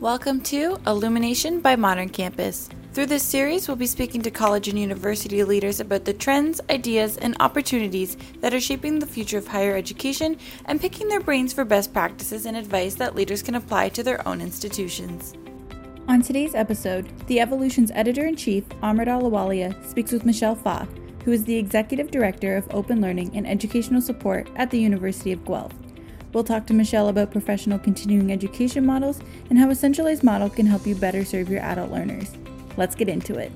Welcome to Illumination by Modern Campus. Through this series, we'll be speaking to college and university leaders about the trends, ideas, and opportunities that are shaping the future of higher education and picking their brains for best practices and advice that leaders can apply to their own institutions. On today's episode, the EvoLLLution's editor in chief, Amrit Ahluwalia, speaks with Michelle Fach, who is the executive director of open learning and educational support at the University of Guelph. We'll talk to Michelle about professional continuing education models and how a centralized model can help you better serve your adult learners. Let's get into it.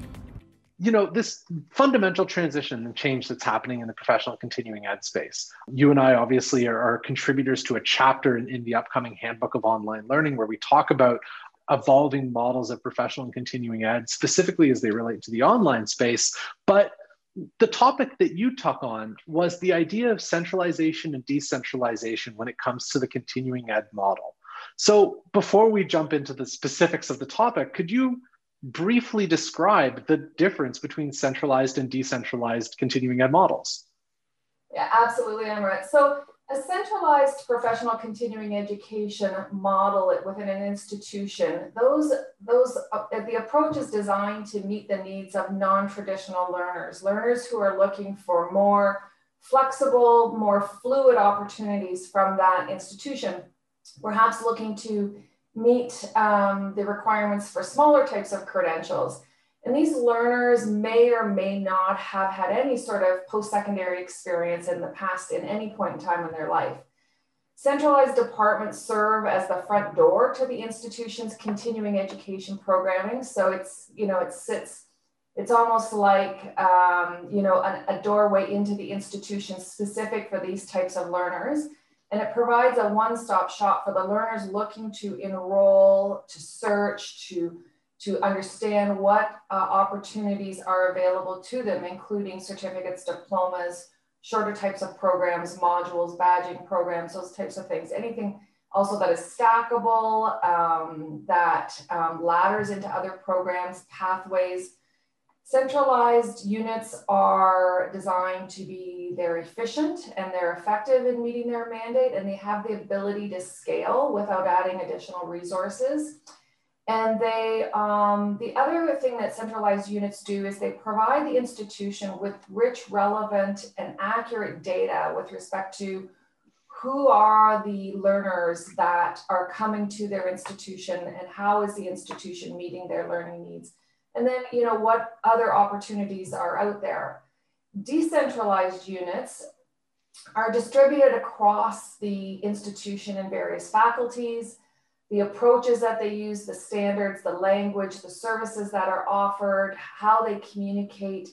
You know, this fundamental transition and change that's happening in the professional continuing ed space. You and I obviously are, are contributors to a chapter in, in the upcoming Handbook of Online Learning where we talk about evolving models of professional and continuing ed, specifically as they relate to the online space. But the topic that you took on was the idea of centralization and decentralization when it comes to the continuing ed model. So, before we jump into the specifics of the topic, could you briefly describe the difference between centralized and decentralized continuing ed models? Yeah, absolutely, Amrit. So, a centralized professional continuing education model within an institution, those, those, uh, the approach is designed to meet the needs of non-traditional learners, learners who are looking for more flexible, more fluid opportunities from that institution, perhaps looking to meet um, the requirements for smaller types of credentials and these learners may or may not have had any sort of post secondary experience in the past in any point in time in their life. Centralized departments serve as the front door to the institution's continuing education programming. So it's, you know, it sits, it's almost like, um, you know, a, a doorway into the institution specific for these types of learners. And it provides a one stop shop for the learners looking to enroll, to search, to to understand what uh, opportunities are available to them, including certificates, diplomas, shorter types of programs, modules, badging programs, those types of things. Anything also that is stackable, um, that um, ladders into other programs, pathways. Centralized units are designed to be they're efficient and they're effective in meeting their mandate and they have the ability to scale without adding additional resources. And they, um, the other thing that centralized units do is they provide the institution with rich, relevant, and accurate data with respect to who are the learners that are coming to their institution and how is the institution meeting their learning needs. And then, you know, what other opportunities are out there. Decentralized units are distributed across the institution in various faculties the approaches that they use, the standards, the language, the services that are offered, how they communicate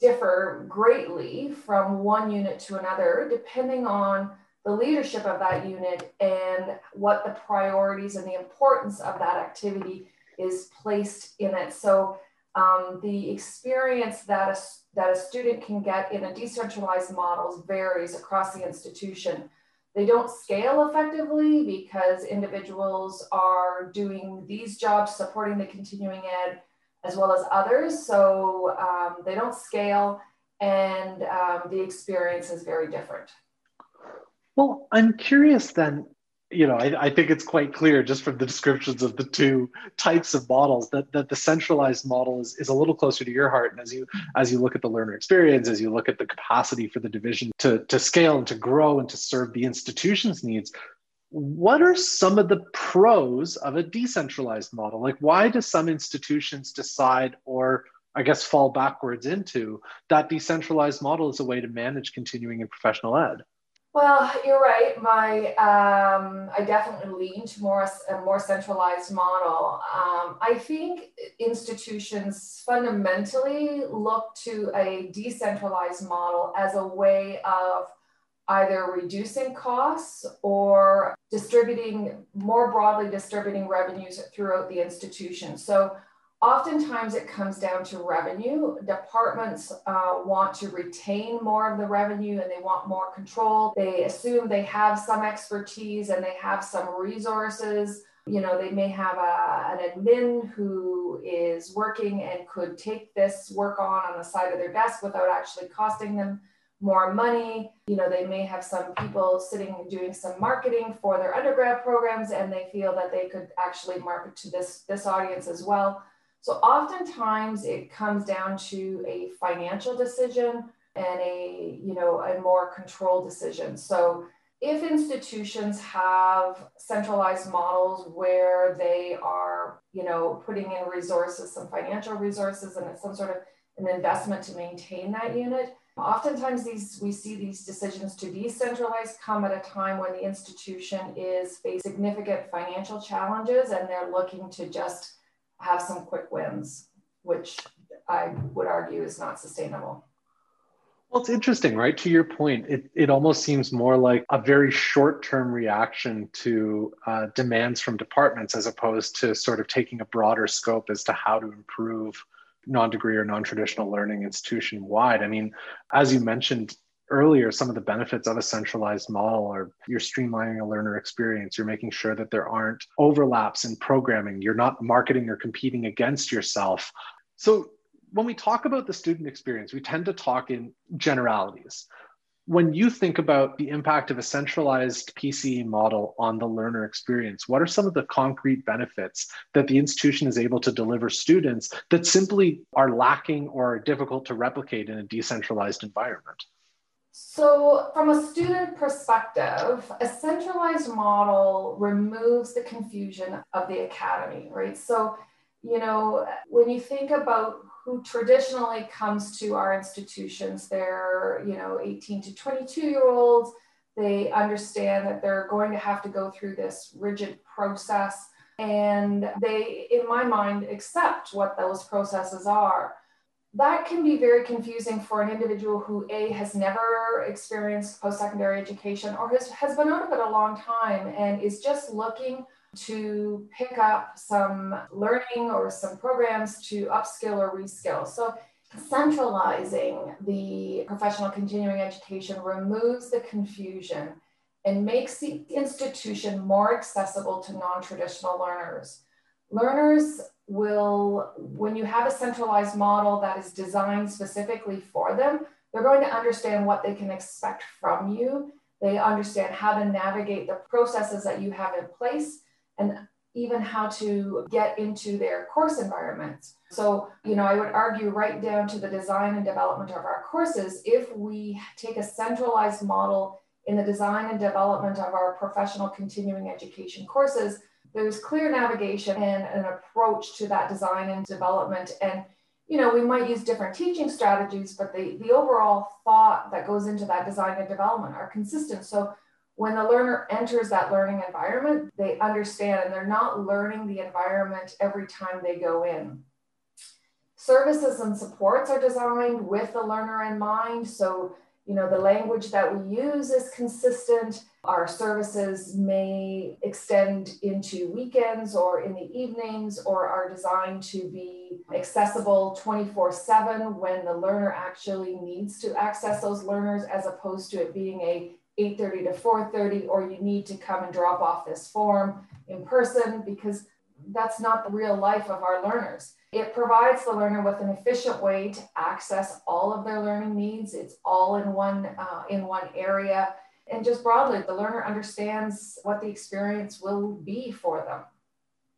differ greatly from one unit to another, depending on the leadership of that unit and what the priorities and the importance of that activity is placed in it. So um, the experience that a, that a student can get in a decentralized model varies across the institution. They don't scale effectively because individuals are doing these jobs supporting the continuing ed as well as others. So um, they don't scale and um, the experience is very different. Well, I'm curious then, you know, I, I, think it's quite clear just from the descriptions of the two types of models that, that the centralized model is, is a little closer to your heart. And as you as you look at the learner experience, as you look at the capacity for the division to, to scale and to grow and to serve the institution's needs, what are some of the pros of a decentralized model? Like why do some institutions decide or I guess fall backwards into that decentralized model as a way to manage continuing and professional ed? Well, you're right. My, um, I definitely lean to more a more centralized model. Um, I think institutions fundamentally look to a decentralized model as a way of either reducing costs or distributing more broadly distributing revenues throughout the institution. So Oftentimes it comes down to revenue. Departments uh, want to retain more of the revenue and they want more control. They assume they have some expertise and they have some resources. You know, they may have a, an admin who is working and could take this work on on the side of their desk without actually costing them more money. You know, they may have some people sitting doing some marketing for their undergrad programs and they feel that they could actually market to this, this audience as well. So oftentimes it comes down to a financial decision and a, you know, a more control decision. So if institutions have centralized models where they are, you know, putting in resources, some financial resources, and it's some sort of an investment to maintain that unit, Oftentimes, these we see these decisions to decentralize come at a time when the institution is facing significant financial challenges and they're looking to just have some quick wins, which I would argue is not sustainable. Well, it's interesting, right? To your point, it, it almost seems more like a very short term reaction to uh, demands from departments as opposed to sort of taking a broader scope as to how to improve non-degree or non-traditional learning institution wide. I mean, as you mentioned earlier, some of the benefits of a centralized model are you're streamlining a learner experience. You're making sure that there aren't overlaps in programming. You're not marketing or competing against yourself. So when we talk about the student experience, we tend to talk in generalities when you think about the impact of a centralized PCE model on the learner experience, what are some of the concrete benefits that the institution is able to deliver students that simply are lacking or are difficult to replicate in a decentralized environment? So, from a student perspective, a centralized model removes the confusion of the academy, right? So, you know, when you think about who traditionally comes to our institutions. They're, you know, 18 to 22 year olds. They understand that they're going to have to go through this rigid process. And they, in my mind, accept what those processes are. That can be very confusing for an individual who, A, has never experienced post secondary education or has, has been out of it a long time and is just looking to pick up some learning or some programs to upskill or reskill. So centralizing the professional continuing education removes the confusion and makes the institution more accessible to non-traditional learners. Learners will, when you have a centralized model that is designed specifically for them, they're going to understand what they can expect from you. They understand how to navigate the processes that you have in place and even how to get into their course environments. So, you know, I would argue right down to the design and development of our courses, if we take a centralized model in the design and development of our professional continuing education courses, there's clear navigation and an approach to that design and development. And, you know, we might use different teaching strategies, but the, the overall thought that goes into that design and development are consistent. So when the learner enters that learning environment, they understand and they're not learning the environment every time they go in. Services and supports are designed with the learner in mind. So, you know, the language that we use is consistent. Our services may extend into weekends or in the evenings or are designed to be accessible 24 7 when the learner actually needs to access those learners as opposed to it being a 8.30 to 4.30 or you need to come and drop off this form in person because that's not the real life of our learners. It provides the learner with an efficient way to access all of their learning needs. It's all in one uh, in one area, and just broadly, the learner understands what the experience will be for them.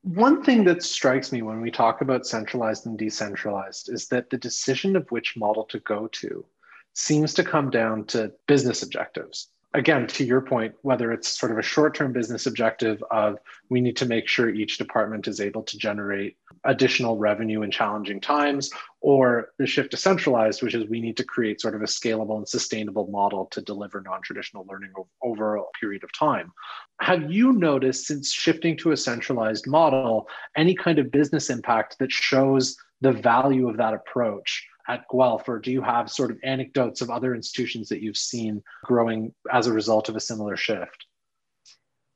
One thing that strikes me when we talk about centralized and decentralized is that the decision of which model to go to seems to come down to business objectives again, to your point, whether it's sort of a short term business objective of we need to make sure each department is able to generate additional revenue in challenging times, or the shift to centralized, which is we need to create sort of a scalable and sustainable model to deliver non traditional learning over a period of time. Have you noticed since shifting to a centralized model any kind of business impact that shows the value of that approach? At Guelph, or do you have sort of anecdotes of other institutions that you've seen growing as a result of a similar shift?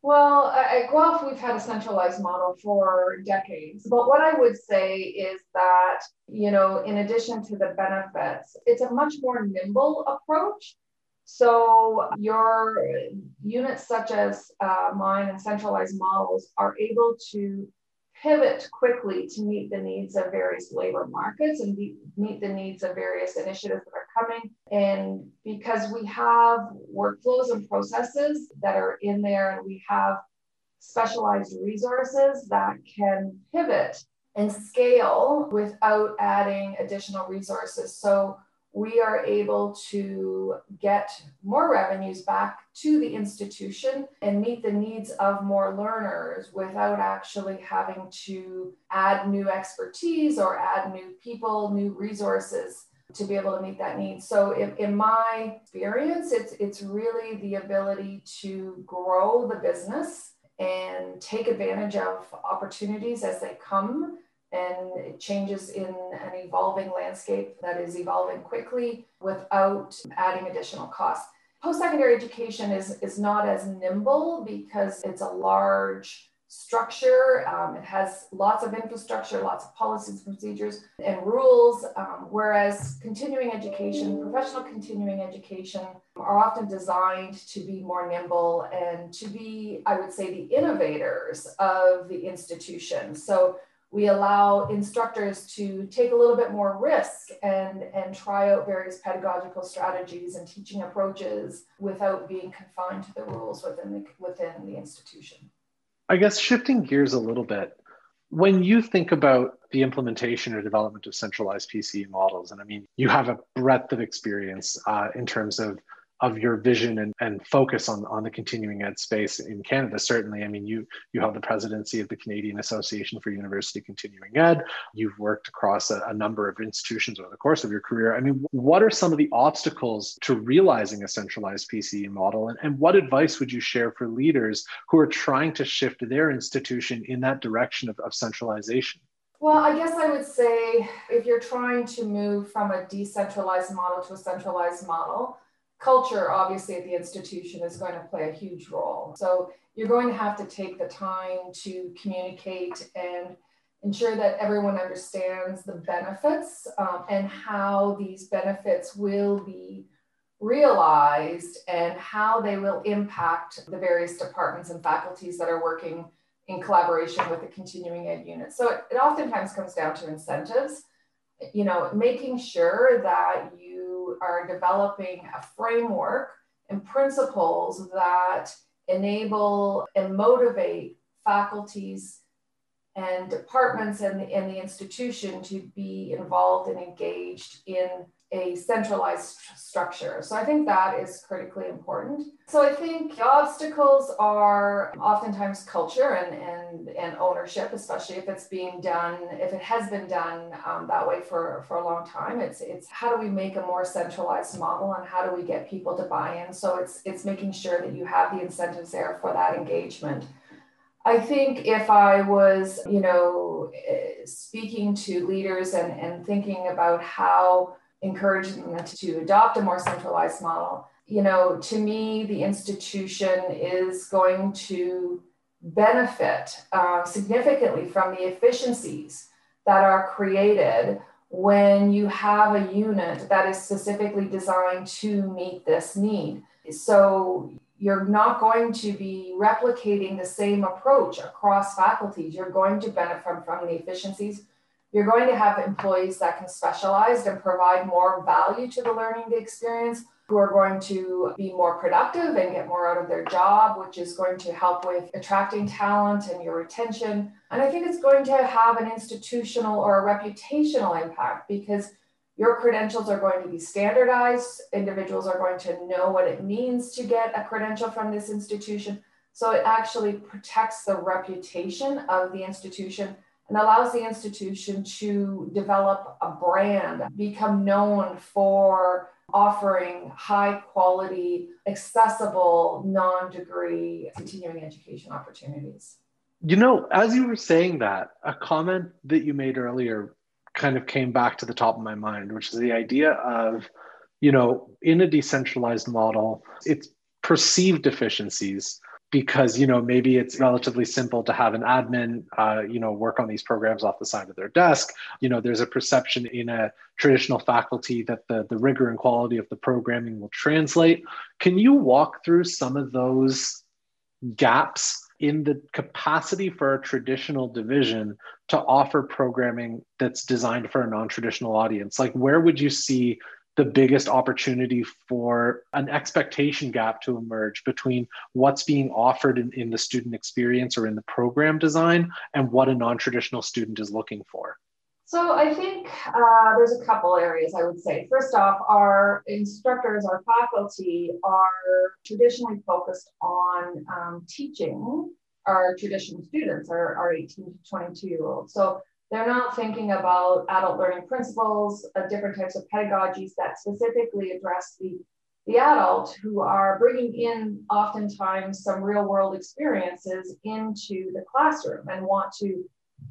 Well, at Guelph, we've had a centralized model for decades. But what I would say is that, you know, in addition to the benefits, it's a much more nimble approach. So your units such as uh, mine and centralized models are able to pivot quickly to meet the needs of various labor markets and be, meet the needs of various initiatives that are coming. And because we have workflows and processes that are in there, and we have specialized resources that can pivot and scale without adding additional resources. So we are able to get more revenues back to the institution and meet the needs of more learners without actually having to add new expertise or add new people, new resources to be able to meet that need. So in, in my experience, it's it's really the ability to grow the business and take advantage of opportunities as they come and changes in an evolving landscape that is evolving quickly without adding additional costs. Post-secondary education is, is not as nimble because it's a large structure. Um, it has lots of infrastructure, lots of policies, procedures, and rules. Um, whereas continuing education, professional continuing education, are often designed to be more nimble and to be, I would say, the innovators of the institution. So we allow instructors to take a little bit more risk and, and try out various pedagogical strategies and teaching approaches without being confined to the rules within the, within the institution. I guess shifting gears a little bit, when you think about the implementation or development of centralized PCE models, and I mean, you have a breadth of experience uh, in terms of of your vision and, and focus on, on the continuing ed space in Canada. Certainly, I mean, you you held the presidency of the Canadian Association for University Continuing Ed. You've worked across a, a number of institutions over the course of your career. I mean, what are some of the obstacles to realizing a centralized PCE model, and, and what advice would you share for leaders who are trying to shift their institution in that direction of, of centralization? Well, I guess I would say if you're trying to move from a decentralized model to a centralized model, culture obviously at the institution is going to play a huge role. So you're going to have to take the time to communicate and ensure that everyone understands the benefits um, and how these benefits will be realized and how they will impact the various departments and faculties that are working in collaboration with the continuing ed unit. So it, it oftentimes comes down to incentives, you know, making sure that you are developing a framework and principles that enable and motivate faculties and departments and the, and the institution to be involved and engaged in a centralized structure. So I think that is critically important. So I think the obstacles are oftentimes culture and, and, and ownership, especially if it's being done, if it has been done um, that way for, for a long time. It's, it's how do we make a more centralized model and how do we get people to buy in? So it's, it's making sure that you have the incentives there for that engagement. I think if I was, you know, eh, speaking to leaders and, and thinking about how encouraging them to adopt a more centralized model. You know, to me, the institution is going to benefit uh, significantly from the efficiencies that are created when you have a unit that is specifically designed to meet this need. So you're not going to be replicating the same approach across faculties. You're going to benefit from, from the efficiencies you're going to have employees that can specialize and provide more value to the learning experience, who are going to be more productive and get more out of their job, which is going to help with attracting talent and your retention. And I think it's going to have an institutional or a reputational impact because your credentials are going to be standardized. Individuals are going to know what it means to get a credential from this institution. So it actually protects the reputation of the institution and allows the institution to develop a brand, become known for offering high quality, accessible, non degree continuing education opportunities. You know, as you were saying that, a comment that you made earlier kind of came back to the top of my mind, which is the idea of, you know, in a decentralized model, it's perceived deficiencies because you know maybe it's relatively simple to have an admin uh, you know work on these programs off the side of their desk. You know there's a perception in a traditional faculty that the, the rigor and quality of the programming will translate. Can you walk through some of those gaps in the capacity for a traditional division to offer programming that's designed for a non-traditional audience? Like where would you see the biggest opportunity for an expectation gap to emerge between what's being offered in, in the student experience or in the program design and what a non-traditional student is looking for so I think uh, there's a couple areas I would say. First off, our instructors, our faculty are traditionally focused on um, teaching our traditional students, our, our 18 to 22 year olds. So they're not thinking about adult learning principles, uh, different types of pedagogies that specifically address the, the adult who are bringing in oftentimes some real world experiences into the classroom and want to,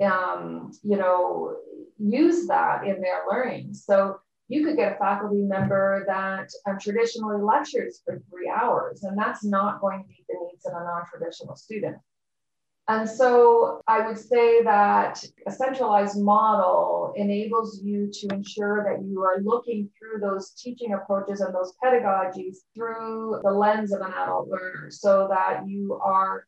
um, you know, use that in their learning. So you could get a faculty member that um, traditionally lectures for three hours, and that's not going to meet the needs of a non-traditional student. And so I would say that a centralized model enables you to ensure that you are looking through those teaching approaches and those pedagogies through the lens of an adult learner so that you are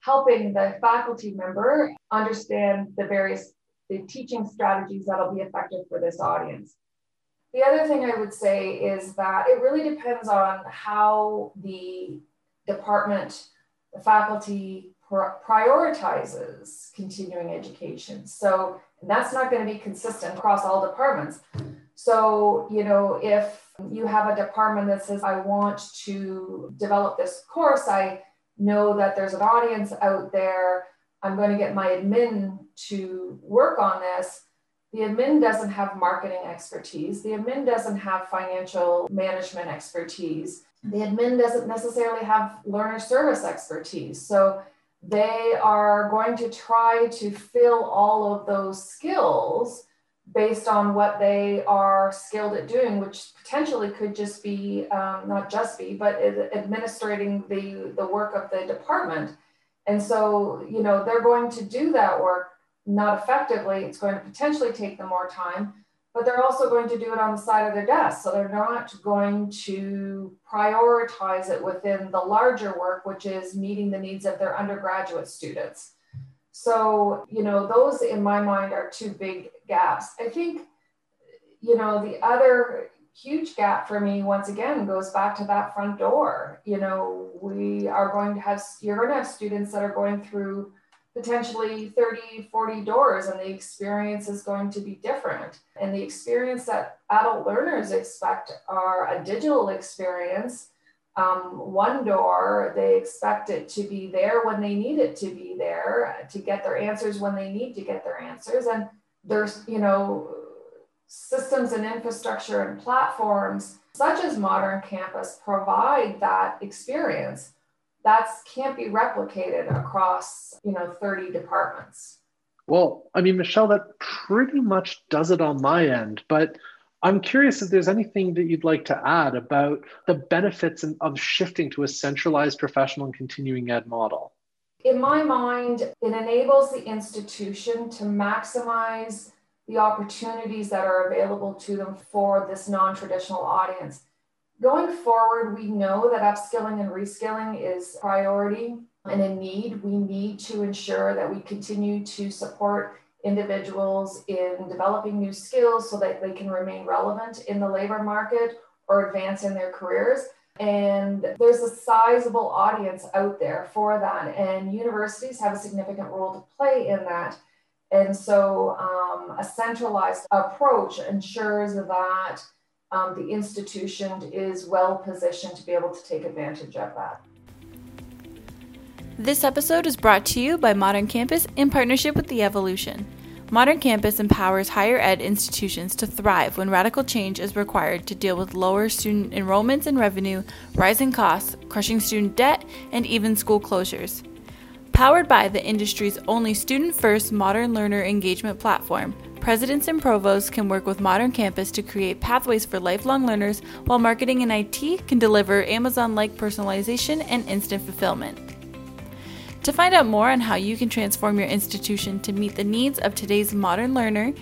helping the faculty member understand the various the teaching strategies that'll be effective for this audience. The other thing I would say is that it really depends on how the department, the faculty prioritizes continuing education. So that's not going to be consistent across all departments. So, you know, if you have a department that says, I want to develop this course, I know that there's an audience out there, I'm going to get my admin to work on this. The admin doesn't have marketing expertise. The admin doesn't have financial management expertise. The admin doesn't necessarily have learner service expertise. So they are going to try to fill all of those skills based on what they are skilled at doing, which potentially could just be um, not just be, but administrating the, the work of the department. And so, you know, they're going to do that work not effectively. It's going to potentially take them more time but they're also going to do it on the side of their desk. So they're not going to prioritize it within the larger work, which is meeting the needs of their undergraduate students. So, you know, those in my mind are two big gaps. I think, you know, the other huge gap for me, once again, goes back to that front door. You know, we are going to have, you're going to have students that are going through potentially 30, 40 doors, and the experience is going to be different. And the experience that adult learners expect are a digital experience. Um, one door, they expect it to be there when they need it to be there, to get their answers when they need to get their answers. And there's, you know, systems and infrastructure and platforms such as Modern Campus provide that experience that can't be replicated across you know 30 departments. Well i mean michelle that pretty much does it on my end but i'm curious if there's anything that you'd like to add about the benefits of shifting to a centralized professional and continuing ed model. In my mind it enables the institution to maximize the opportunities that are available to them for this non-traditional audience Going forward, we know that upskilling and reskilling is priority and a need. We need to ensure that we continue to support individuals in developing new skills so that they can remain relevant in the labor market or advance in their careers. And there's a sizable audience out there for that, and universities have a significant role to play in that. And so, um, a centralized approach ensures that um, the institution is well positioned to be able to take advantage of that. This episode is brought to you by Modern Campus in partnership with The EvoLLLution. Modern Campus empowers higher ed institutions to thrive when radical change is required to deal with lower student enrollments and revenue, rising costs, crushing student debt, and even school closures. Powered by the industry's only student first modern learner engagement platform, Presidents and provosts can work with Modern Campus to create pathways for lifelong learners, while marketing and IT can deliver Amazon like personalization and instant fulfillment. To find out more on how you can transform your institution to meet the needs of today's modern learner,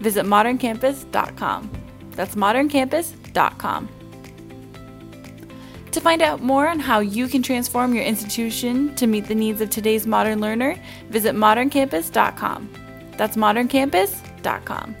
visit moderncampus.com. That's moderncampus.com. To find out more on how you can transform your institution to meet the needs of today's modern learner, visit moderncampus.com. That's moderncampus.com.